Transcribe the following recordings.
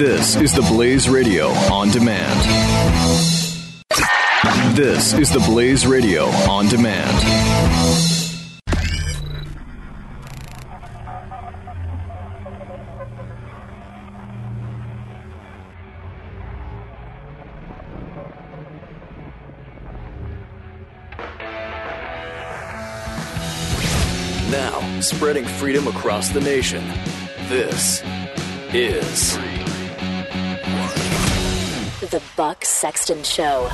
This is the Blaze Radio on demand. This is the Blaze Radio on demand. Now, spreading freedom across the nation. This is The Buck Sexton Show.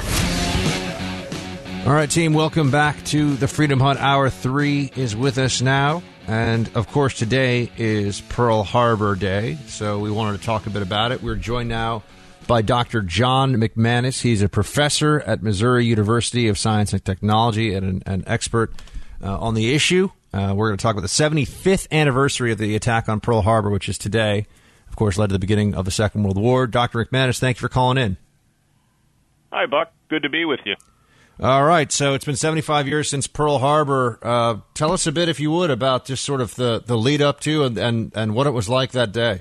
All right, team, welcome back to the Freedom Hut. Hour three is with us now. And of course, today is Pearl Harbor Day. So we wanted to talk a bit about it. We're joined now by Dr. John McManus. He's a professor at Missouri University of Science and Technology and an, an expert uh, on the issue. Uh, we're going to talk about the 75th anniversary of the attack on Pearl Harbor, which is today. Of course, led to the beginning of the Second World War. Dr. McManus, thank you for calling in. Hi, Buck. Good to be with you. All right, so it's been 75 years since Pearl Harbor. Uh, tell us a bit, if you would, about just sort of the, the lead up to and, and, and what it was like that day.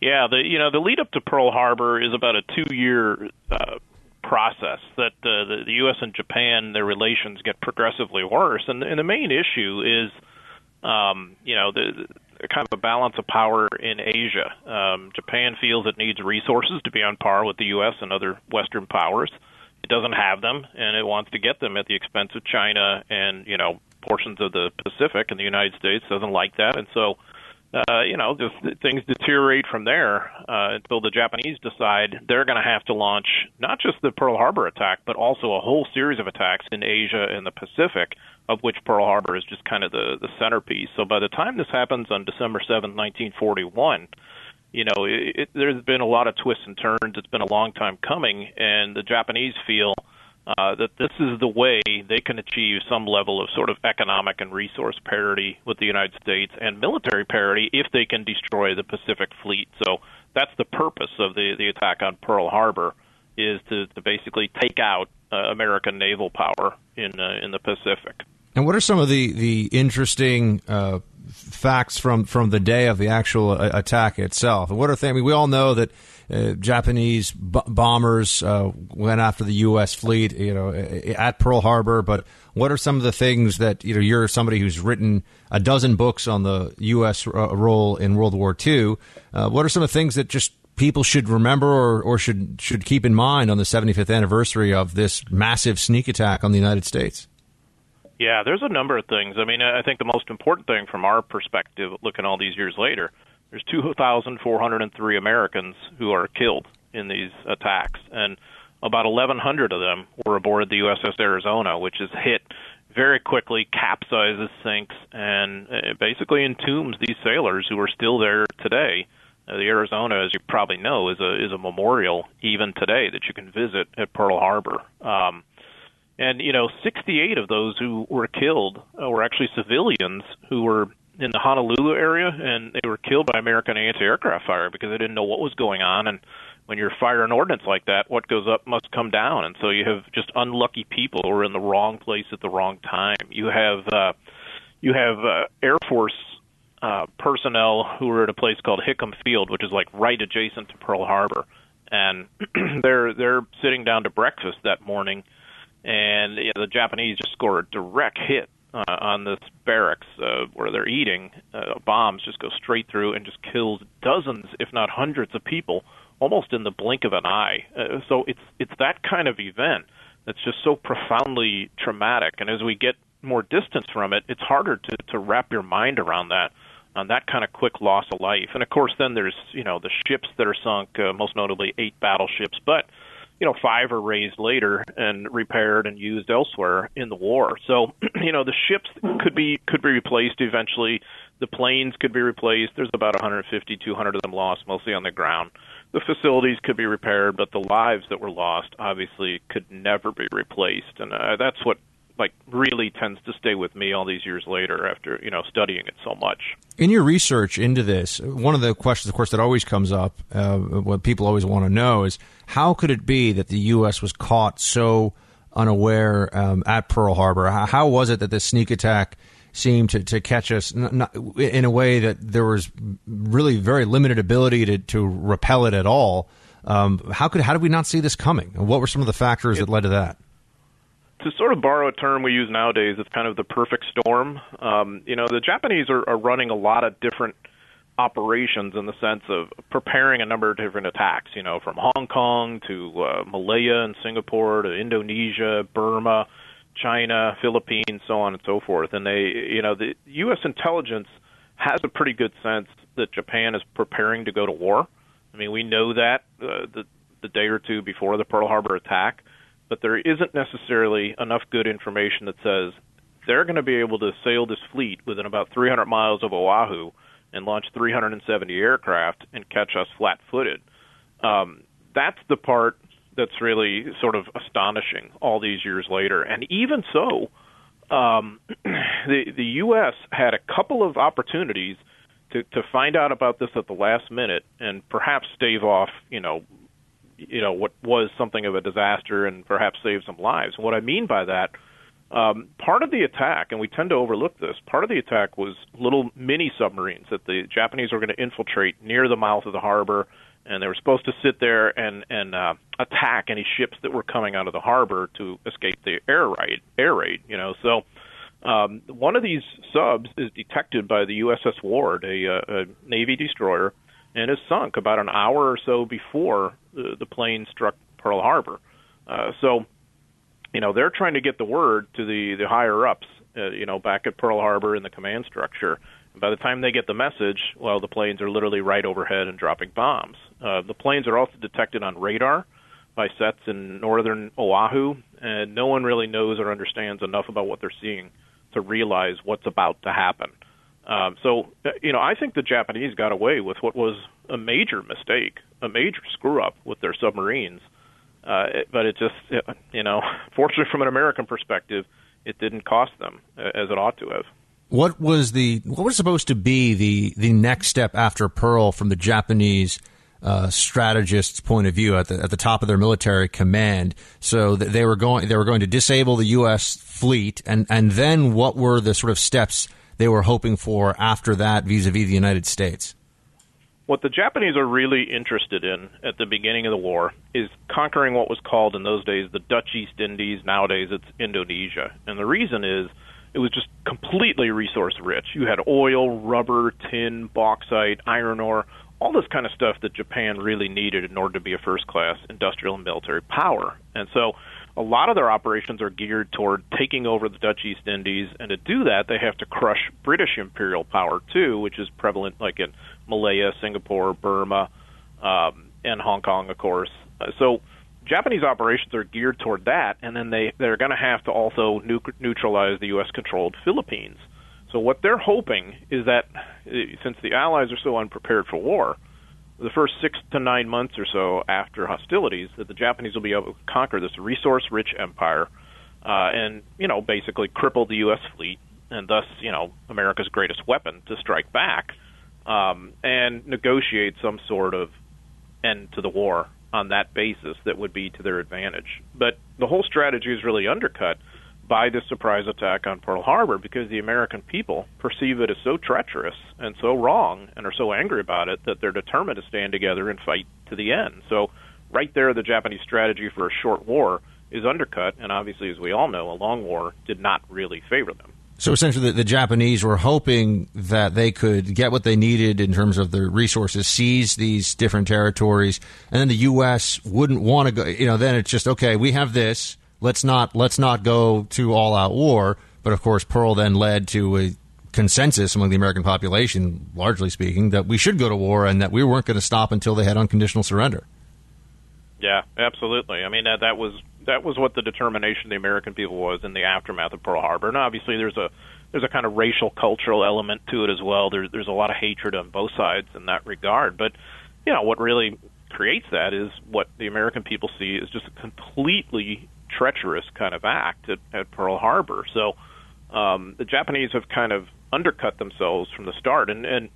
Yeah, the you know the lead up to Pearl Harbor is about a two year uh, process that uh, the, the U.S. and Japan their relations get progressively worse, and, and the main issue is um, you know the, the kind of a balance of power in Asia. Um, Japan feels it needs resources to be on par with the U.S. and other Western powers. It doesn't have them, and it wants to get them at the expense of China and you know portions of the Pacific. And the United States doesn't like that, and so uh, you know, just things deteriorate from there uh, until the Japanese decide they're going to have to launch not just the Pearl Harbor attack, but also a whole series of attacks in Asia and the Pacific, of which Pearl Harbor is just kind of the, the centerpiece. So by the time this happens on December 7, 1941, you know, it, it, there's been a lot of twists and turns. It's been a long time coming, and the Japanese feel uh, that this is the way they can achieve some level of sort of economic and resource parity with the United States and military parity if they can destroy the Pacific Fleet. So that's the purpose of the the attack on Pearl Harbor is to, to basically take out uh, American naval power in uh, in the Pacific. And what are some of the the interesting uh, facts from from the day of the actual uh, attack itself? And what are things? I mean, we all know that uh, Japanese b- bombers uh, went after the U.S. fleet, you know, at Pearl Harbor. But what are some of the things that you know? You're somebody who's written a dozen books on the U.S. Uh, role in World War II. Uh, what are some of the things that just people should remember or, or should should keep in mind on the 75th anniversary of this massive sneak attack on the United States? Yeah, there's a number of things. I mean, I think the most important thing from our perspective, looking all these years later, there's 2,403 Americans who are killed in these attacks, and about 1,100 of them were aboard the USS Arizona, which is hit very quickly, capsizes, sinks, and uh, basically entombs these sailors who are still there today. Uh, the Arizona, as you probably know, is a is a memorial even today that you can visit at Pearl Harbor. Um, and you know, 68 of those who were killed uh, were actually civilians who were in the Honolulu area, and they were killed by American anti-aircraft fire because they didn't know what was going on. And when you're firing ordnance like that, what goes up must come down. And so you have just unlucky people who are in the wrong place at the wrong time. You have uh, you have uh, Air Force uh, personnel who are at a place called Hickam Field, which is like right adjacent to Pearl Harbor, and they're they're sitting down to breakfast that morning, and you know, the Japanese just score a direct hit uh, on this barracks uh, where they're eating. Uh, bombs just go straight through and just kills dozens, if not hundreds, of people almost in the blink of an eye. Uh, so it's it's that kind of event that's just so profoundly traumatic. And as we get more distance from it, it's harder to to wrap your mind around that on that kind of quick loss of life. And of course, then there's you know the ships that are sunk, uh, most notably eight battleships, but you know, five are raised later and repaired and used elsewhere in the war. So, you know, the ships could be could be replaced eventually. The planes could be replaced. There's about 150, 200 of them lost, mostly on the ground. The facilities could be repaired, but the lives that were lost obviously could never be replaced, and uh, that's what like really tends to stay with me all these years later after you know studying it so much. In your research into this, one of the questions, of course, that always comes up, uh, what people always want to know is how could it be that the U.S. was caught so unaware um, at Pearl Harbor? How, was it that this sneak attack seemed to, to catch us not, in a way that there was really very limited ability to, to repel it at all. Um, how could how did we not see this coming? What were some of the factors that led to that? To sort of borrow a term we use nowadays, it's kind of the perfect storm. Um, you know, the Japanese are, are running a lot of different operations in the sense of preparing a number of different attacks. You know, from Hong Kong to uh, Malaya and Singapore to Indonesia, Burma, China, Philippines, so on and so forth. And they, you know, the U.S. intelligence has a pretty good sense that Japan is preparing to go to war. I mean, we know that uh, the the day or two before the Pearl Harbor attack, but there isn't necessarily enough good information that says they're going to be able to sail this fleet within about 300 miles of Oahu and launch 370 aircraft and catch us flat-footed. Um, that's the part that's really sort of astonishing all these years later. And even so, um, the the U.S. had a couple of opportunities to to find out about this at the last minute and perhaps stave off, you know, you know what was something of a disaster and perhaps save some lives. And what I mean by that, um, part of the attack, and we tend to overlook this, part of the attack was little mini submarines that the Japanese were going to infiltrate near the mouth of the harbor, and they were supposed to sit there and and uh, attack any ships that were coming out of the harbor to escape the air raid. Air raid, you know, so um, one of these subs is detected by the USS Ward, a, uh, a Navy destroyer, and is sunk about an hour or so before the, the plane struck Pearl Harbor. Uh, so, you know, they're trying to get the word to the the higher ups, uh, you know, back at Pearl Harbor in the command structure. And by the time they get the message, well, the planes are literally right overhead and dropping bombs. Uh, the planes are also detected on radar by sets in northern Oahu, and no one really knows or understands enough about what they're seeing to realize what's about to happen. Um, so, uh, you know, I think the Japanese got away with what was a major mistake, a major screw up with their submarines. Uh, it, but it just, you know, fortunately from an American perspective, it didn't cost them uh, as it ought to have. What was the what was supposed to be the the next step after Pearl from the Japanese uh, strategist's point of view at the at the top of their military command. So they were going they were going to disable the U.S. fleet, and and then what were the sort of steps they were hoping for after that vis-a-vis the United States? What the Japanese are really interested in at the beginning of the war is conquering what was called in those days the Dutch East Indies. Nowadays it's Indonesia, and the reason is it was just completely resource rich. You had oil, rubber, tin, bauxite, iron ore, all this kind of stuff that Japan really needed in order to be a first class industrial and military power. And so a lot of their operations are geared toward taking over the Dutch East Indies, and to do that, they have to crush British imperial power too, which is prevalent like in Malaya, Singapore, Burma, um, and Hong Kong, of course. Uh, so Japanese operations are geared toward that, and then they they're going to have to also nu- neutralize the U.S. controlled Philippines. So what they're hoping is that uh, since the Allies are so unprepared for war, the first six to nine months or so after hostilities, that the Japanese will be able to conquer this resource-rich empire, uh, and you know basically cripple the U.S. fleet, and thus you know America's greatest weapon to strike back, um, and negotiate some sort of end to the war on that basis that would be to their advantage. But the whole strategy is really undercut by this surprise attack on Pearl Harbor because the American people perceive it as so treacherous and so wrong and are so angry about it that they're determined to stand together and fight to the end. So, right there, the Japanese strategy for a short war is undercut, and obviously, as we all know, a long war did not really favor them. So essentially, the, the, Japanese were hoping that they could get what they needed in terms of their resources, seize these different territories, and then the U.S. wouldn't want to go. You know, then it's just okay. We have this let's not let's not go to all out war. But of course, Pearl then led to a consensus among the American population, largely speaking, that we should go to war and that we weren't going to stop until they had unconditional surrender. Yeah, absolutely. I mean that that was that was what the determination of the American people was in the aftermath of Pearl Harbor. And obviously, there's a there's a kind of racial cultural element to it as well. There's there's a lot of hatred on both sides in that regard. But you know what really creates that is what the American people see is just a completely treacherous kind of act at, at Pearl Harbor. So um, the Japanese have kind of undercut themselves from the start, and, and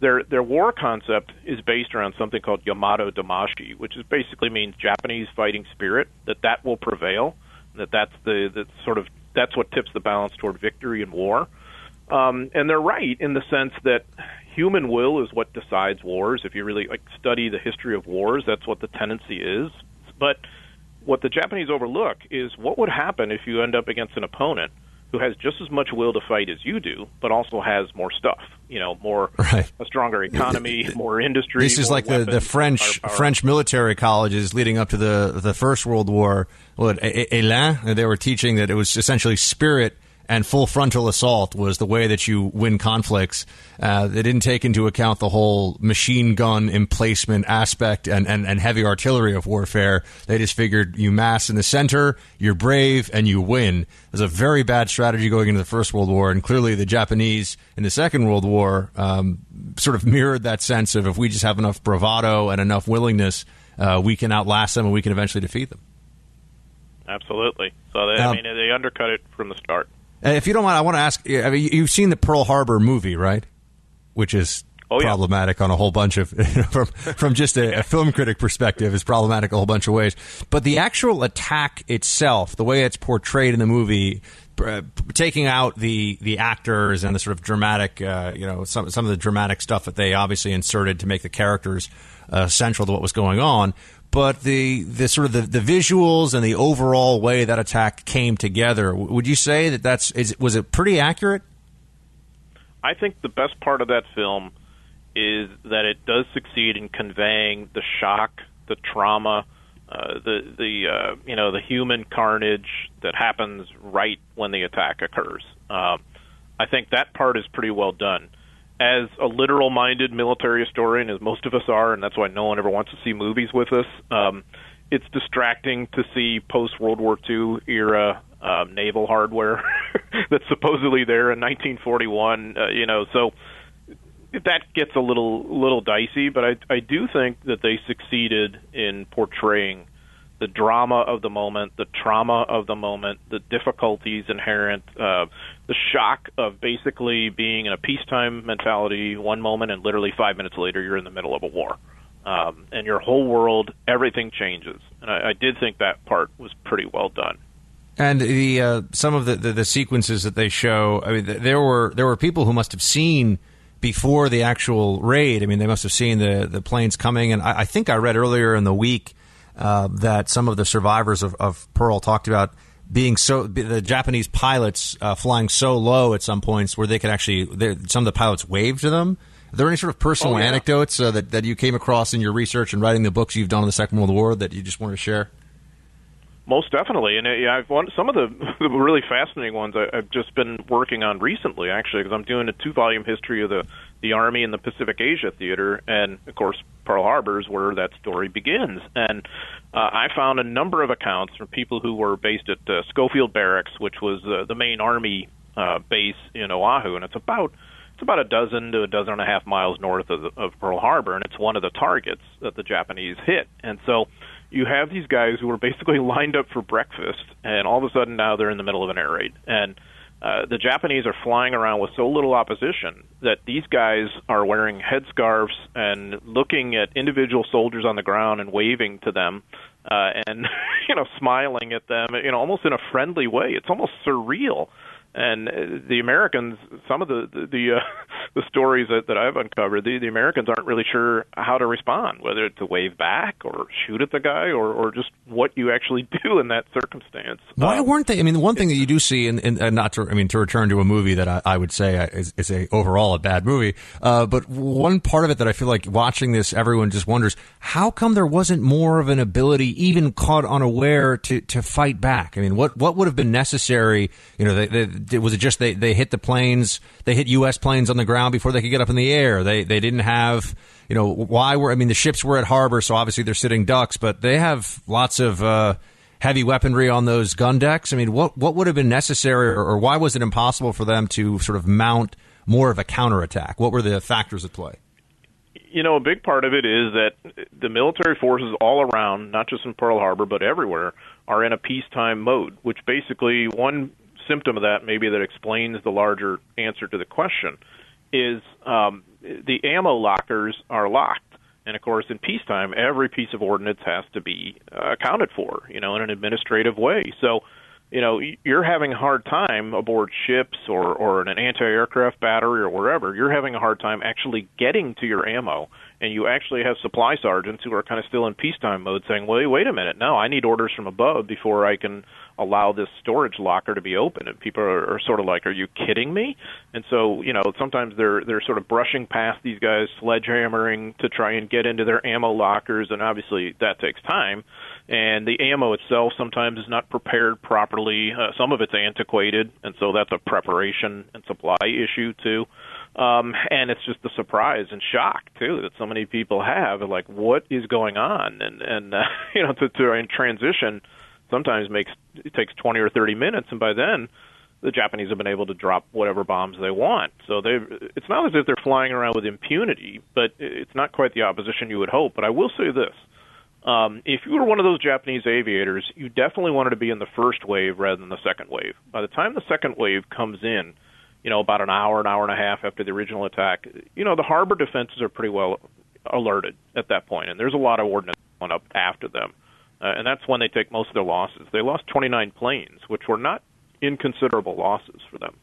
their their war concept is based around something called Yamato Damashii, which is basically means Japanese fighting spirit. That that will prevail. That that's the that sort of that's what tips the balance toward victory in war. Um, and they're right in the sense that human will is what decides wars. If you really like study the history of wars, that's what the tendency is. But what the Japanese overlook is what would happen if you end up against an opponent who has just as much will to fight as you do, but also has more stuff. You know, more right. a stronger economy, more industry. This is like weapons, the, the French French military colleges leading up to the the First World War. What Elan? They were teaching that it was essentially spirit and full frontal assault was the way that you win conflicts. Uh, they didn't take into account the whole machine gun emplacement aspect and, and, and heavy artillery of warfare. They just figured you mass in the center, you're brave, and you win. There's a very bad strategy going into the First World War, and clearly the Japanese in the Second World War um, sort of mirrored that sense of if we just have enough bravado and enough willingness, uh, we can outlast them and we can eventually defeat them. Absolutely. So they, um, I mean, they undercut it from the start. If you don't mind, I want to ask. I mean, you've seen the Pearl Harbor movie, right? Which is oh, yeah. problematic on a whole bunch of from from just a, a, film critic perspective is problematic a whole bunch of ways. But the actual attack itself, the way it's portrayed in the movie, uh, taking out the the actors and the sort of dramatic, uh, you know, some some of the dramatic stuff that they obviously inserted to make the characters uh, central to what was going on but the the sort of the, the visuals and the overall way that attack came together, would you say that that's is, was it pretty accurate? I think the best part of that film is that it does succeed in conveying the shock, the trauma, uh, the the uh, you know the human carnage that happens right when the attack occurs. Uh, I think that part is pretty well done as a literal minded military historian, as most of us are, and that's why no one ever wants to see movies with us, um, it's distracting to see post World War II era uh, naval hardware that's supposedly there in 1941. Uh, you know, so that gets a little little dicey, but I I do think that they succeeded in portraying the drama of the moment, the trauma of the moment, the difficulties inherent, uh, the shock of basically being in a peacetime mentality one moment and literally five minutes later you're in the middle of a war. Um, and your whole world, everything changes. And I, I did think that part was pretty well done. And the uh, some of the, the, the sequences that they show, I mean, there were there were people who must have seen before the actual raid. I mean, they must have seen the the planes coming. And I, I think I read earlier in the week uh, that some of the survivors of, of Pearl talked about being so the Japanese pilots uh, flying so low at some points where they could actually some of the pilots waved to them. Are there any sort of personal oh, yeah. anecdotes uh, that that you came across in your research and writing the books you've done on the Second World War that you just want to share? Most definitely, and uh, yeah, I've won, some of the, the really fascinating ones I, I've just been working on recently, actually, because I'm doing a two-volume history of the the Army and the Pacific Asia Theater, and of course Pearl Harbor is where that story begins. And uh, I found a number of accounts from people who were based at uh, Schofield Barracks, which was uh, the main Army uh, base in Oahu, and it's about it's about a dozen to a dozen and a half miles north of, of Pearl Harbor, and it's one of the targets that the Japanese hit. And so you have these guys who were basically lined up for breakfast, and all of a sudden now they're in the middle of an air raid. And the Japanese are flying around with so little opposition that these guys are wearing headscarves and looking at individual soldiers on the ground and waving to them uh, and you know smiling at them you know almost in a friendly way. It's almost surreal and uh, the Americans, some of the the the, uh, the stories that, that I've uncovered, the, the Americans aren't really sure how to respond, whether to wave back or shoot at the guy or or just what you actually do in that circumstance. Why um, weren't they? I mean, the one thing that you do see, and in, in, uh, not to, I mean, to return to a movie that I, I would say is, is, a overall a bad movie, uh, but one part of it that I feel like watching this, everyone just wonders how come there wasn't more of an ability, even caught unaware, to to fight back. I mean, what what would have been necessary? You know, they, they was it just they, they hit the planes, they hit U.S. planes on the ground before they could get up in the air? They they didn't have, you know, why were I mean the ships were at harbor, so obviously they're sitting ducks, but they have lots of uh, heavy weaponry on those gun decks. I mean, what what would have been necessary, or, or why was it impossible for them to sort of mount more of a counterattack? What were the factors at play? you know, a big part of it is that the military forces all around, not just in Pearl Harbor, but everywhere, are in a peacetime mode, which basically one symptom of that, maybe that explains the larger answer to the question, is um, the ammo lockers are locked. And of course, in peacetime, every piece of ordnance has to be uh, accounted for, you know, in an administrative way. So you know you're having a hard time aboard ships or or in an anti-aircraft battery or wherever you're having a hard time actually getting to your ammo and you actually have supply sergeants who are kind of still in peacetime mode saying well wait a minute no i need orders from above before i can allow this storage locker to be open and people are, are sort of like are you kidding me and so you know sometimes they're they're sort of brushing past these guys sledgehammering to try and get into their ammo lockers and obviously that takes time and the ammo itself sometimes is not prepared properly. Uh, some of it's antiquated, and so that's a preparation and supply issue too. Um, and it's just the surprise and shock too that so many people have, like what is going on, and and uh, you know to to in transition sometimes makes it takes 20 or 30 minutes, and by then the Japanese have been able to drop whatever bombs they want. So they it's not as if they're flying around with impunity, but it's not quite the opposition you would hope. But I will say this um, if you were one of those Japanese aviators, you definitely wanted to be in the first wave rather than the second wave. By the time the second wave comes in, you know, about an hour, an hour and a half after the original attack, you know, the harbor defenses are pretty well alerted at that point, and there's a lot of ordnance going up after them. Uh, and that's when they take most of their losses. They lost 29 planes, which were not inconsiderable losses for them.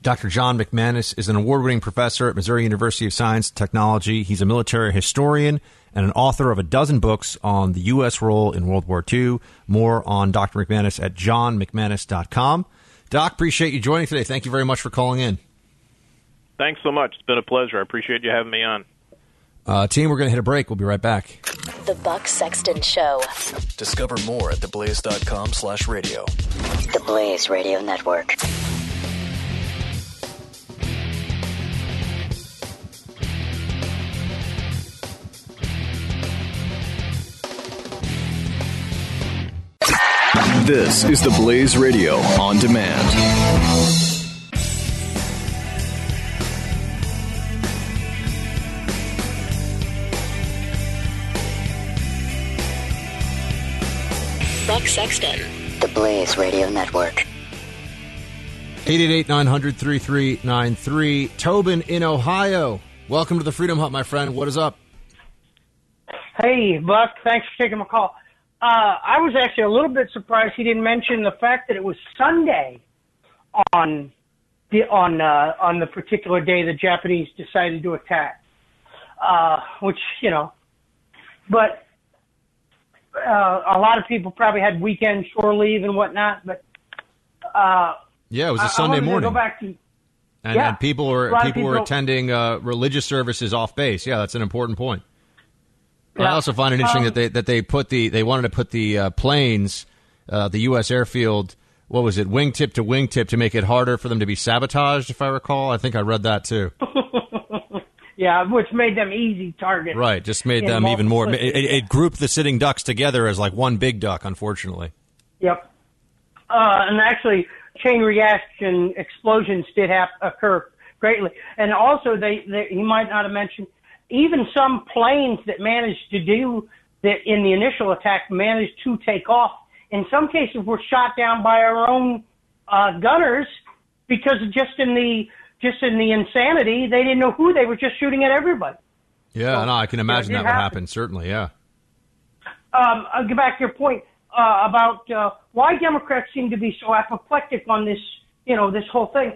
Dr. John McManus is an award winning professor at Missouri University of Science and Technology. He's a military historian and an author of a dozen books on the U.S. role in World War II. More on Dr. McManus at johnmcmanus.com. Doc, appreciate you joining today. Thank you very much for calling in. Thanks so much. It's been a pleasure. I appreciate you having me on. Uh, team, we're going to hit a break. We'll be right back. The Buck Sexton Show. Discover more at theblaze.com slash radio. The Blaze Radio Network. This is the Blaze Radio on demand. Sexton. The Blaze Radio Network. 888-900-3393. Tobin in Ohio. Welcome to the Freedom Hut, my friend. What is up? Hey, Buck. Thanks for taking my call. Uh, I was actually a little bit surprised he didn't mention the fact that it was Sunday on the on uh, on the particular day the Japanese decided to attack. Uh, which you know, but uh, a lot of people probably had weekend shore leave and whatnot. But uh, yeah, it was a I, Sunday I morning. Go back to and, yeah, and people were people, people, were attending uh, religious services off base. Yeah, that's an important point. Yeah. I also find it interesting um, that they that they put the they wanted to put the uh, planes, uh, the U.S. airfield. What was it, wingtip to wingtip, to make it harder for them to be sabotaged? If I recall, I think I read that too. yeah, which made them easy targets. Right, just made them even more. It, it, grouped the sitting ducks together as like one big duck. Unfortunately, Yep. Uh, and actually, chain reaction explosions did have occur greatly. And also, they, they he might not have mentioned even some planes that managed to do that in the initial attack managed to take off. In some cases, were shot down by our own uh, gunners because just in the just in the insanity, they didn't know who they were just shooting at everybody. yeah, Well, no, I can imagine that would happened. happen. Certainly, yeah. um, I'll get back to your point uh, about uh, why Democrats seem to be so apoplectic on this, you know, this whole thing.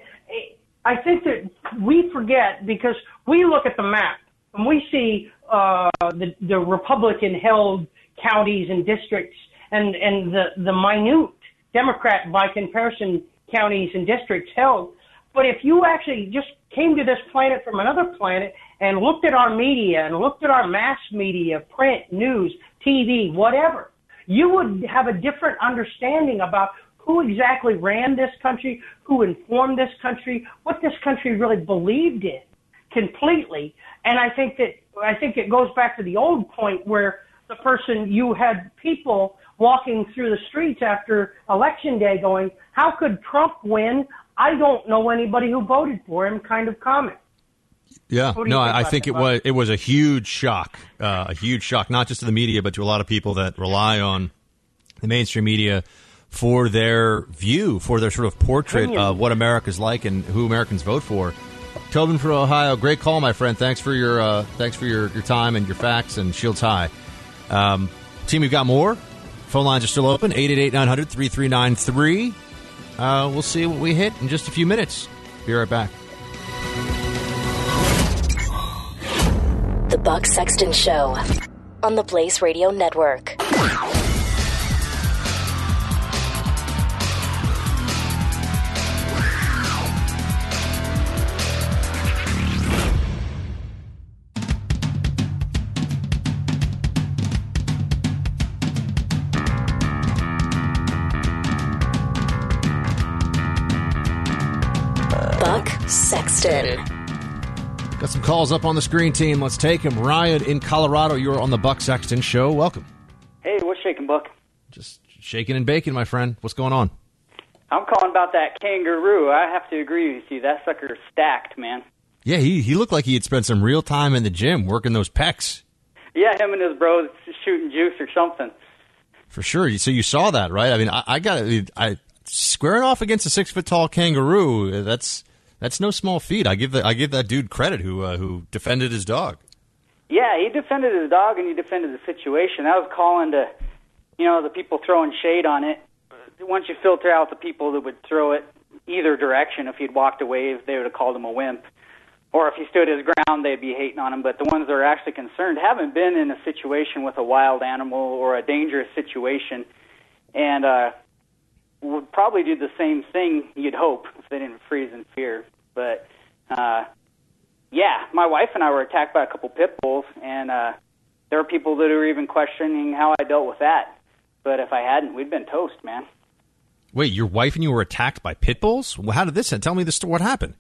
I think that we forget because we look at the map and we see uh, the, the Republican-held counties and districts and, and the, the minute Democrat, by comparison, counties and districts held. But if you actually just came to this planet from another planet and looked at our media and looked at our mass media, print, news, TV, whatever, you would have a different understanding about who exactly ran this country, who informed this country, what this country really believed in completely. And I think that I think it goes back to the old point where the person you had people walking through the streets after election day going, "How could Trump win? I don't know anybody who voted for him." Kind of comment. Yeah, What do you no, think I I think it was it was a huge shock, uh, a huge shock, not just to the media, but to a lot of people that rely on the mainstream media for their view, for their sort of portrait Opinion. of what America's like and who Americans vote for. Tobin from Ohio, great call, my friend. Thanks for your uh, thanks for your, your time and your facts and Shields High. Um, team, we've got more Phone lines are still open 888 900 3393. Uh, we'll see what we hit in just a few minutes. Be right back. The Buck Sexton Show on the Blaze Radio Network. Sexton. Got some calls up on the screen team. Let's take them. Ryan in Colorado, you're on the Buck Sexton Show. Welcome. Hey, what's shaking, Buck? Just shaking and baking, my friend. What's going on? I'm calling about that kangaroo. I have to agree with you. See, that sucker's stacked, man. Yeah, he, he looked like he had spent some real time in the gym working those pecs. Yeah, him and his bros shooting juice or something. For sure. So you saw that, right? I mean, I, I got I squaring off against a six foot tall kangaroo. That's that's no small feat. I give the, I give that dude credit who uh, who defended his dog. Yeah, he defended his dog and he defended the situation. I was calling to, you know, the people throwing shade on it. Once you filter out the people that would throw it either direction, if he'd walked away, they would have called him a wimp. Or if he stood his ground, they'd be hating on him. But the ones that are actually concerned haven't been in a situation with a wild animal or a dangerous situation, and uh, would probably do the same thing. You'd hope if they didn't freeze in fear. But uh, yeah, my wife and I were attacked by a couple pit bulls, and uh, there were people that were even questioning how I dealt with that. But if I hadn't, we'd been toast, man. Wait, your wife and you were attacked by pit bulls? Well, how did this? Happen? Tell me the story. What happened?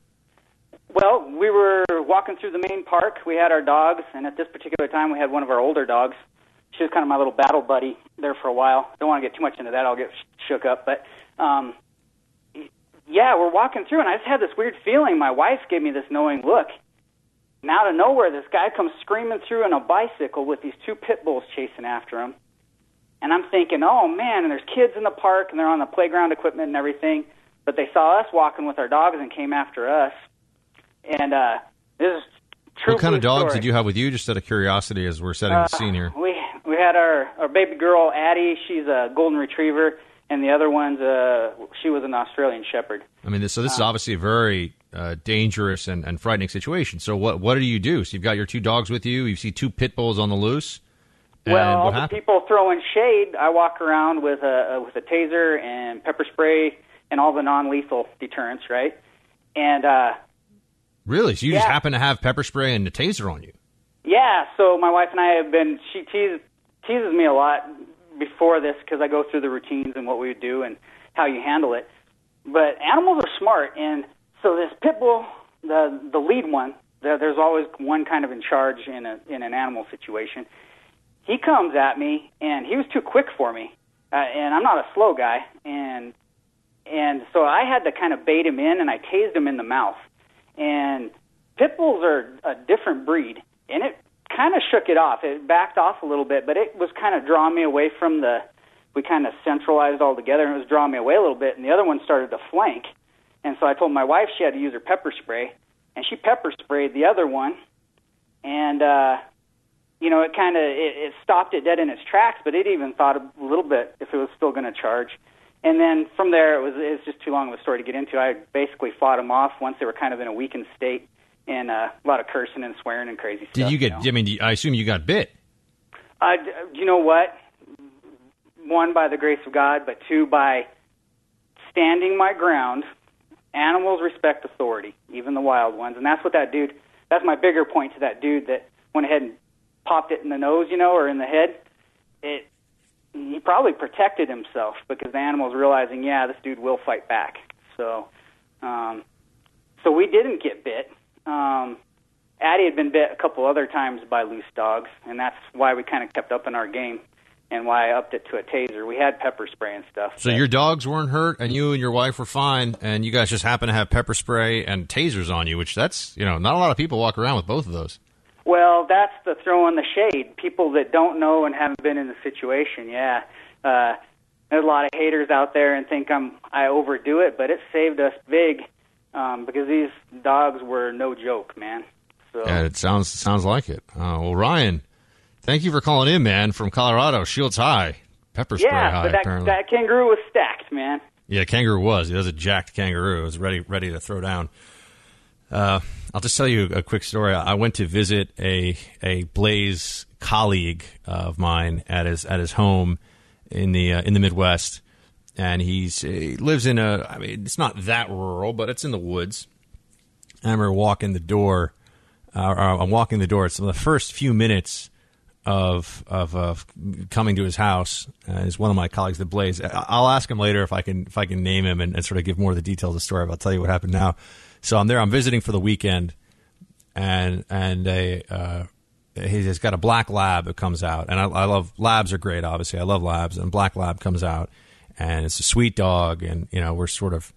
Well, we were walking through the main park. We had our dogs, and at this particular time, we had one of our older dogs. She was kind of my little battle buddy there for a while. Don't want to get too much into that; I'll get sh- shook up. But um, yeah, we're walking through, and I just had this weird feeling. My wife gave me this knowing look. And out of nowhere, this guy comes screaming through on a bicycle with these two pit bulls chasing after him. And I'm thinking, oh man, and there's kids in the park, and they're on the playground equipment and everything. But they saw us walking with our dogs and came after us. And uh, this is true. What kind of dogs story. did you have with you? Just out of curiosity, as we're setting the scene here. We we had our our baby girl Addie. She's a golden retriever, and the other one's uh she was an Australian Shepherd. I mean, this, so this is obviously a very uh, dangerous and, and frightening situation. So what what do you do? So you've got your two dogs with you. You see two pit bulls on the loose. And well, all what the happened? people throwing shade. I walk around with a with a taser and pepper spray and all the non-lethal deterrents, right? And uh Really? So you just happen to have pepper spray and a taser on you? Yeah, so my wife and I have been. She teases teases me a lot before this because I go through the routines and what we do and how you handle it. But animals are smart, and so this pit bull, the the lead one, there, there's always one kind of in charge in a in an animal situation. He comes at me, and he was too quick for me, uh, and I'm not a slow guy, and and so I had to kind of bait him in, and I tased him in the mouth. And pit bulls are a different breed, and it kind of shook it off. It backed off a little bit, but it was kind of drawing me away from the. We kind of centralized all together, and it was drawing me away a little bit. And the other one started to flank, and so I told my wife she had to use her pepper spray, and she pepper sprayed the other one, and uh, you know it kind of it, it stopped it dead in its tracks. But it even thought a little bit if it was still going to charge. And then from there, it was it's just too long of a story to get into. I basically fought them off once they were kind of in a weakened state, and uh, a lot of cursing and swearing and crazy stuff. Did you get? know. I mean, I assume you got bit. Uh, you know what? One by the grace of God, but two by standing my ground. Animals respect authority, even the wild ones, and that's what that dude. That's my bigger point to that dude that went ahead and popped it in the nose, you know, or in the head. It he probably protected himself because the animal's realizing, yeah, this dude will fight back. So, um, so we didn't get bit. Um, Addie had been bit a couple other times by loose dogs, and that's why we kind of kept up in our game, and why I upped it to a taser. We had pepper spray and stuff. So your dogs weren't hurt, and you and your wife were fine, and you guys just happen to have pepper spray and tasers on you, which that's you know not a lot of people walk around with both of those. Well, that's the throwing the shade. People that don't know and haven't been in the situation. Yeah, uh, there's a lot of haters out there and think I'm I overdo it, but it saved us big um, because these dogs were no joke, man. So Yeah, it sounds sounds like it. Uh, well, Ryan, thank you for calling in, man, from Colorado, Shields High. pepper spray yeah, high. but that, apparently. that kangaroo was stacked, man. Yeah, kangaroo was. It was a jacked kangaroo. It was ready ready to throw down. Uh, I'll just tell you a quick story. I went to visit a a Blaze colleague of mine at his at his home in the uh, in the Midwest, and he's he lives in a. I mean, it's not that rural, but it's in the woods. I remember walking the door. Uh, or I'm walking the door. It's the first few minutes of of uh, coming to his house uh, is one of my colleagues, the Blaze. I'll ask him later if I can if I can name him and, and sort of give more of the details of the story. But I'll tell you what happened now. So I'm there. I'm visiting for the weekend, and and a uh, he's got a black lab that comes out, and I, I love labs are great. Obviously, I love labs, and black lab comes out, and it's a sweet dog, and you know we're sort of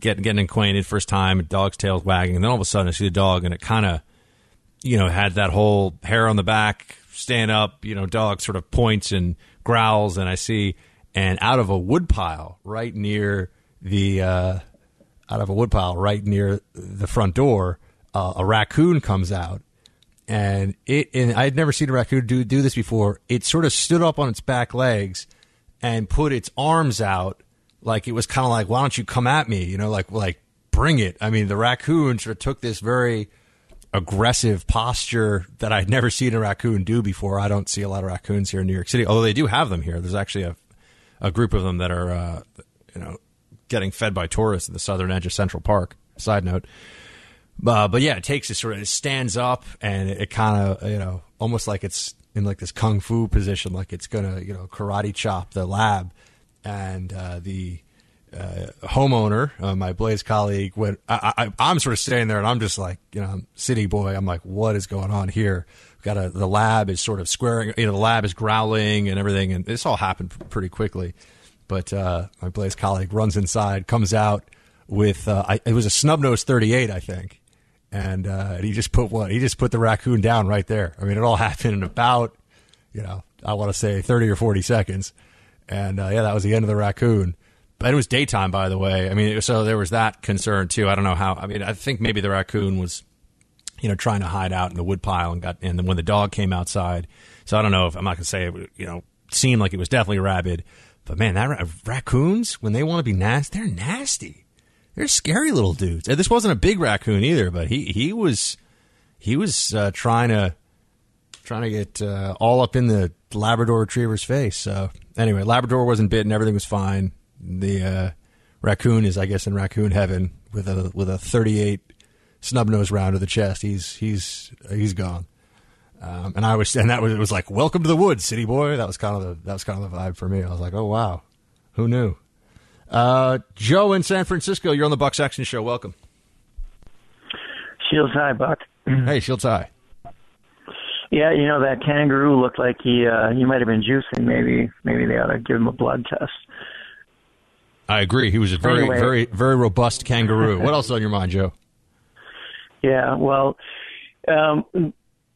getting getting acquainted first time. Dog's tail's wagging, and then all of a sudden I see the dog, and it kind of you know, had that whole hair on the back, stand up, you know, dog sort of points and growls, and I see, and out of a woodpile right near the, uh, out of a woodpile right near the front door, uh, a raccoon comes out, and it, and I had never seen a raccoon do do this before. It sort of stood up on its back legs and put its arms out like it was kind of like, why don't you come at me? You know, like like bring it. I mean, the raccoon sort of took this very aggressive posture that I'd never seen a raccoon do before. I don't see a lot of raccoons here in New York City, although they do have them here. There's actually a a group of them that are uh, you know getting fed by tourists at the southern edge of Central Park. Side note. Uh, but yeah, it takes this sort of it stands up and it, it kind of you know almost like it's in like this kung fu position, like it's gonna you know karate chop the lab, and uh, the uh, homeowner, uh, my Blaze colleague, went. I, I'm sort of standing there, and I'm just like, you know, city boy. I'm like, what is going on here? We've got a the lab is sort of squaring. You know, the lab is growling and everything, and this all happened pretty quickly. But uh, my Blaze colleague runs inside, comes out with uh, I, it was a snub nose 38, I think, and, uh, and he just put one. He just put the raccoon down right there. I mean, it all happened in about, you know, I want to say 30 or 40 seconds, and uh, yeah, that was the end of the raccoon. But it was daytime, by the way. I mean, so there was that concern too. I don't know how. I mean, I think maybe the raccoon was, you know, trying to hide out in the woodpile and got. And when the dog came outside, so I don't know if I'm not to say it, you know, seemed like it was definitely rabid. But man, that ra- raccoons when they want to be nasty, they're nasty. They're scary little dudes. And this wasn't a big raccoon either, but he he was he was uh, trying to trying to get uh, all up in the Labrador Retriever's face. So anyway, Labrador wasn't bitten. Everything was fine. The uh, raccoon is, I guess, in raccoon heaven with a with a 38 snub nose round to the chest. He's he's he's gone. Um, and I was and that was it was like welcome to the woods, city boy. That was kind of the that was kind of the vibe for me. I was like, oh wow, who knew? Uh, Joe in San Francisco, you're on the Buck Sexton Show. Welcome. Shields high, Buck. Hey, Shields High. Yeah, you know that kangaroo looked like he uh he might have been juicing. Maybe maybe they ought to give him a blood test. I agree. He was a very Anyway. very very robust kangaroo. what else is on your mind, Joe? Yeah, well, um,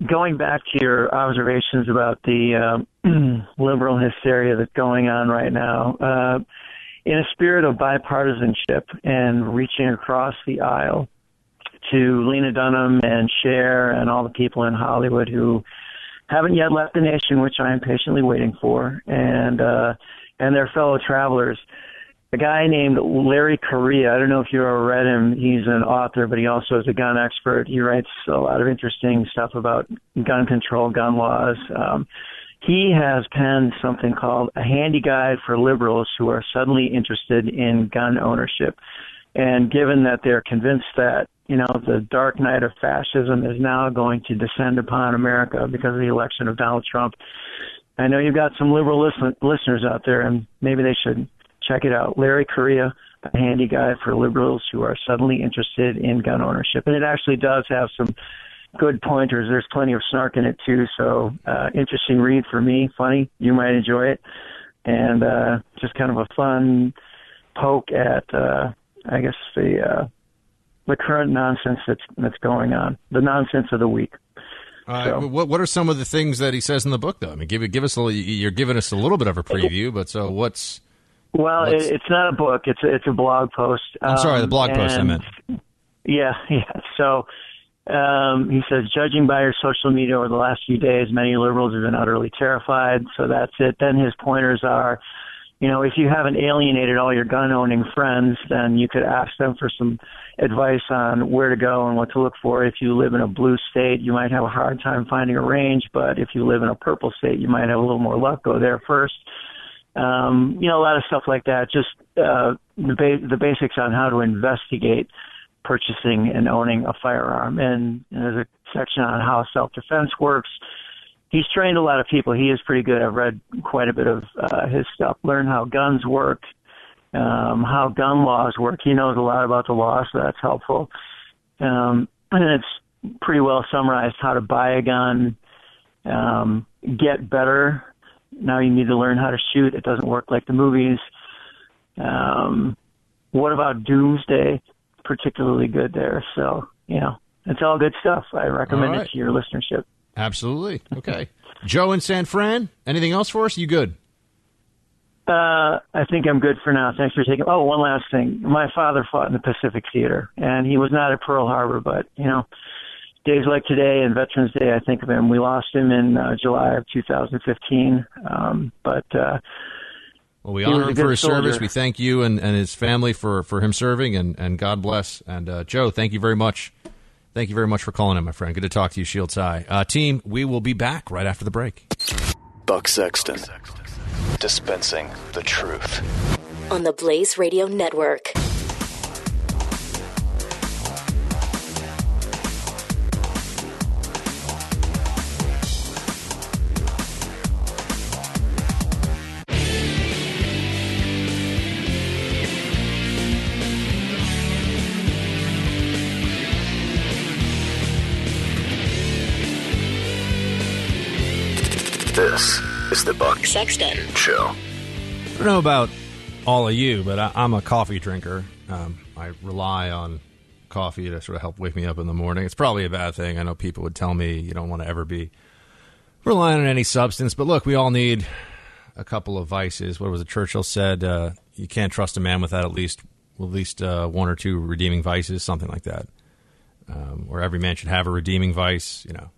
going back to your observations about the um, liberal hysteria that's going on right now, uh, in a spirit of bipartisanship and reaching across the aisle to Lena Dunham and Cher and all the people in Hollywood who haven't yet left the nation, which I am patiently waiting for, and uh, and their fellow travelers. A guy named Larry Correia. I don't know if you ever read him. He's an author, but he also is a gun expert. He writes a lot of interesting stuff about gun control, gun laws. Um, he has penned something called a handy guide for liberals who are suddenly interested in gun ownership. And given that they're convinced that, you know, the dark night of fascism is now going to descend upon America because of the election of Donald Trump, I know you've got some liberal listen- listeners out there, and maybe they should check it out. Larry Correia, a handy guide for liberals who are suddenly interested in gun ownership. And it actually does have some good pointers. There's plenty of snark in it, too. So, uh, interesting read for me. Funny. You might enjoy it. And uh, just kind of a fun poke at, uh, I guess, the. Uh, the current nonsense that's that's going on, the nonsense of the week. Uh, So- what what are some of the things that he says in the book, though? I mean, give give us a little, you're giving us a little bit of a preview, but so what's? Well, it, it's not a book; it's a, it's a blog post. I'm sorry, the Um, blog post I meant. Yeah, yeah. So Um, he says, judging by your social media over the last few days, many liberals have been utterly terrified. So that's it. Then his pointers are, you know, if you haven't alienated all your gun owning friends, then you could ask them for some advice on where to go and what to look for. If you live in a blue state, you might have a hard time finding a range, but if you live in a purple state, you might have a little more luck. Go there first. Um, you know, a lot of stuff like that. Just uh, the, ba- the basics on how to investigate purchasing and owning a firearm. And, there's a section on how self-defense works. He's trained a lot of people. He is pretty good. I've read quite a bit of uh, his stuff. Learn how guns work, um, how gun laws work. He knows a lot about the law, so that's helpful. Um, and it's pretty well summarized how to buy a gun, um, get better. Now you need to learn how to shoot. It doesn't work like the movies. Um, what about Doomsday? Particularly good there. So, you know, it's all good stuff. I recommend right. it to your listenership. Absolutely. Okay. Joe in San Fran, anything else for us? You good? Uh, I think I'm good for now. Thanks for taking. Oh, one last thing. My father fought in the Pacific Theater, and he was not at Pearl Harbor, but you know, days like today and Veterans Day, I think of him. We lost him in uh, July of 2015, um, but uh, Well, we He honor him for his service. We thank you and, and his family for, for him serving, and, and God bless. And uh, Joe, thank you very much. Thank you very much for calling in, my friend. Good to talk to you, Shields High. Uh, team, we will be back right after the break. Buck Sexton. Dispensing the truth. on the Blaze Radio Network. This is the Buck Sexton. Show. I don't know about all of you, but I, I'm a coffee drinker. Um, I rely on coffee to sort of help wake me up in the morning. It's probably a bad thing. I know people would tell me you don't want to ever be relying on any substance, but look, we all need a couple of vices. What was it Churchill said? Uh, you can't trust a man without at least at least uh, one or two redeeming vices, something like that. Um, or every man should have a redeeming vice. You know,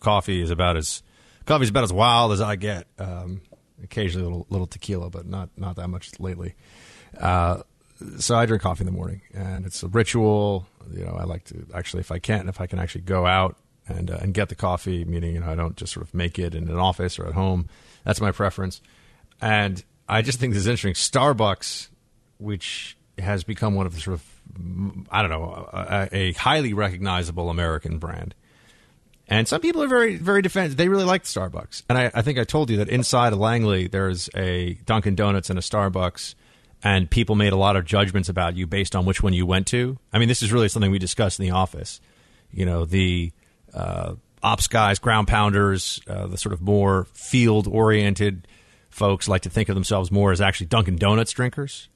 coffee is about as coffee's about as wild as I get. Um, occasionally a little, little tequila, but not not that much lately. Uh, so I drink coffee in the morning, and it's a ritual. You know, I like to actually, if I can, if I can actually go out and uh, and get the coffee, meaning you know I don't just sort of make it in an office or at home. That's my preference, and I just think this is interesting. Starbucks, which has become one of the sort of I don't know a, a highly recognizable American brand. And some people are very, very defensive. They really like Starbucks. And I, I think I told you that inside of Langley, there's a Dunkin' Donuts and a Starbucks, and people made a lot of judgments about you based on which one you went to. I mean, this is really something we discussed in the office. You know, the uh, ops guys, ground pounders, uh, the sort of more field oriented folks like to think of themselves more as actually Dunkin' Donuts drinkers.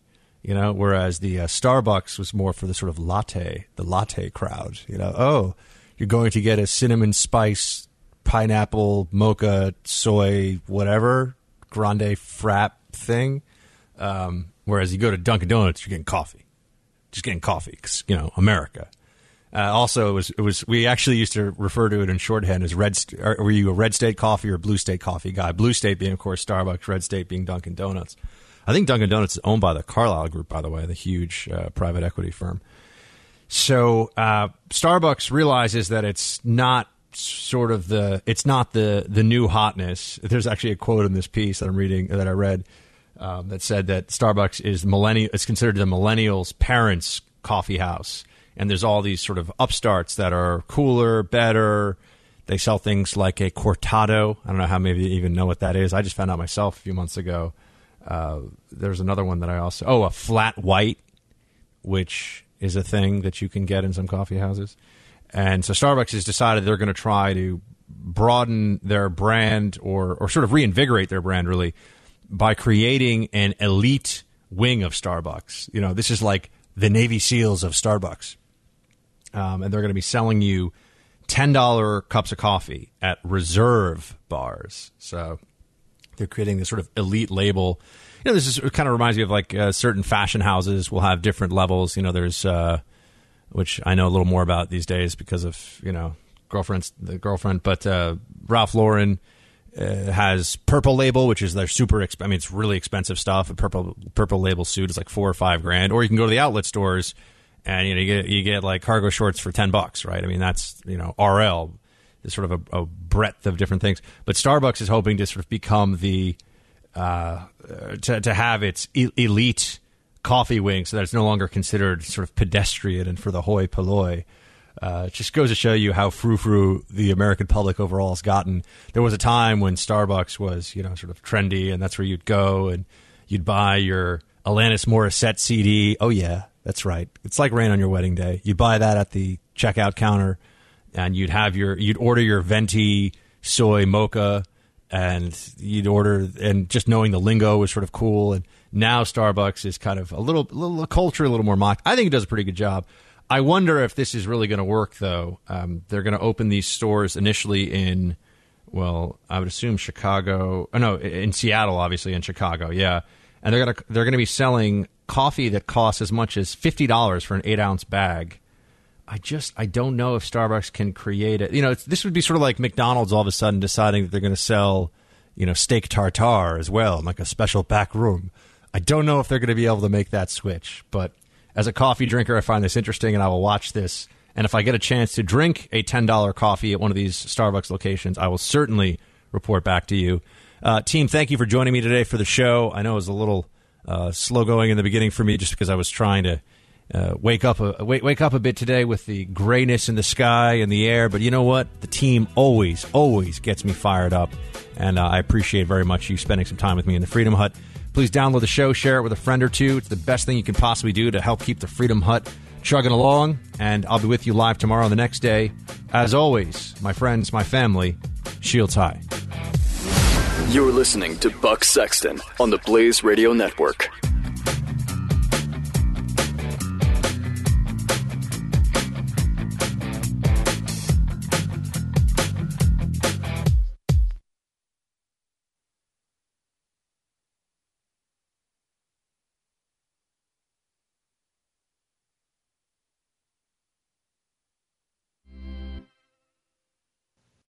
You know, whereas the uh, Starbucks was more for the sort of latte, the latte crowd. You know, oh, you're going to get a cinnamon spice, pineapple, mocha, soy, whatever, grande frap thing. Um, whereas you go to Dunkin' Donuts, you're getting coffee, just getting coffee because you know, America. Uh, also, it was it was we actually used to refer to it in shorthand as red. St- were you a red state coffee or blue state coffee guy? Blue state being, of course, Starbucks. Red state being Dunkin' Donuts. I think Dunkin' Donuts is owned by the Carlyle Group, by the way, the huge uh, private equity firm. So uh, Starbucks realizes that it's not sort of the it's not the the new hotness. There's actually a quote in this piece that I'm reading that I read um, that said that Starbucks is millennial. It's considered the millennials' parents' coffee house, and there's all these sort of upstarts that are cooler, better. They sell things like a cortado. I don't know how many of you even know what that is. I just found out myself a few months ago. Uh, there's another one that I also oh a flat white, which is a thing that you can get in some coffee houses. And so Starbucks has decided they're going to try to broaden their brand or, or sort of reinvigorate their brand really by creating an elite wing of Starbucks. You know, this is like the Navy SEALs of Starbucks. Um, and they're going to be selling you $10 cups of coffee at reserve bars. So they're creating this sort of elite label. You know, this is kind of reminds me of like uh, certain fashion houses will have different levels. You know, there's uh, which I know a little more about these days because of you know girlfriend's the girlfriend. But uh, Ralph Lauren uh, has Purple Label, which is their super. Exp- I mean, it's really expensive stuff. A purple Purple Label suit is like four or five grand, or you can go to the outlet stores and you know you get you get like cargo shorts for ten bucks, right? I mean, that's you know RL. There's sort of a, a breadth of different things, but Starbucks is hoping to sort of become the uh, to to have its elite coffee wing, so that it's no longer considered sort of pedestrian and for the hoi polloi. Uh, it just goes to show you how frou frou the American public overall has gotten. There was a time when Starbucks was, you know, sort of trendy, and that's where you'd go and you'd buy your Alanis Morissette CD. Oh yeah, that's right. It's like rain on your wedding day. You buy that at the checkout counter, and you'd have your you'd order your venti soy mocha, and you'd order and just knowing the lingo was sort of cool. And now Starbucks is kind of a little little culture, a little more mock. I think it does a pretty good job. I wonder if this is really going to work, though. Um, they're going to open these stores initially in, well, I would assume Chicago. Oh, no, in Seattle, obviously, in Chicago, yeah. And they're going to they're going to be selling coffee that costs as much as fifty dollars for an eight ounce bag. I just I don't know if Starbucks can create it. You know, this would be sort of like McDonald's all of a sudden deciding that they're going to sell, you know, steak tartare as well, like a special back room. I don't know if they're going to be able to make that switch, but as a coffee drinker, I find this interesting, and I will watch this. And if I get a chance to drink a ten dollar coffee at one of these Starbucks locations, I will certainly report back to you. Uh, team, thank you for joining me today for the show. I know it was a little uh, slow going in the beginning for me, just because I was trying to uh, wake up a wake, wake up a bit today with the grayness in the sky and the air. But you know what? The team always always gets me fired up, and uh, I appreciate very much you spending some time with me in the Freedom Hut. Please download the show, share it with a friend or two. It's the best thing you can possibly do to help keep the Freedom Hut chugging along. And I'll be with you live tomorrow the next day. As always, my friends, my family, shields high. You're listening to Buck Sexton on the Blaze Radio Network.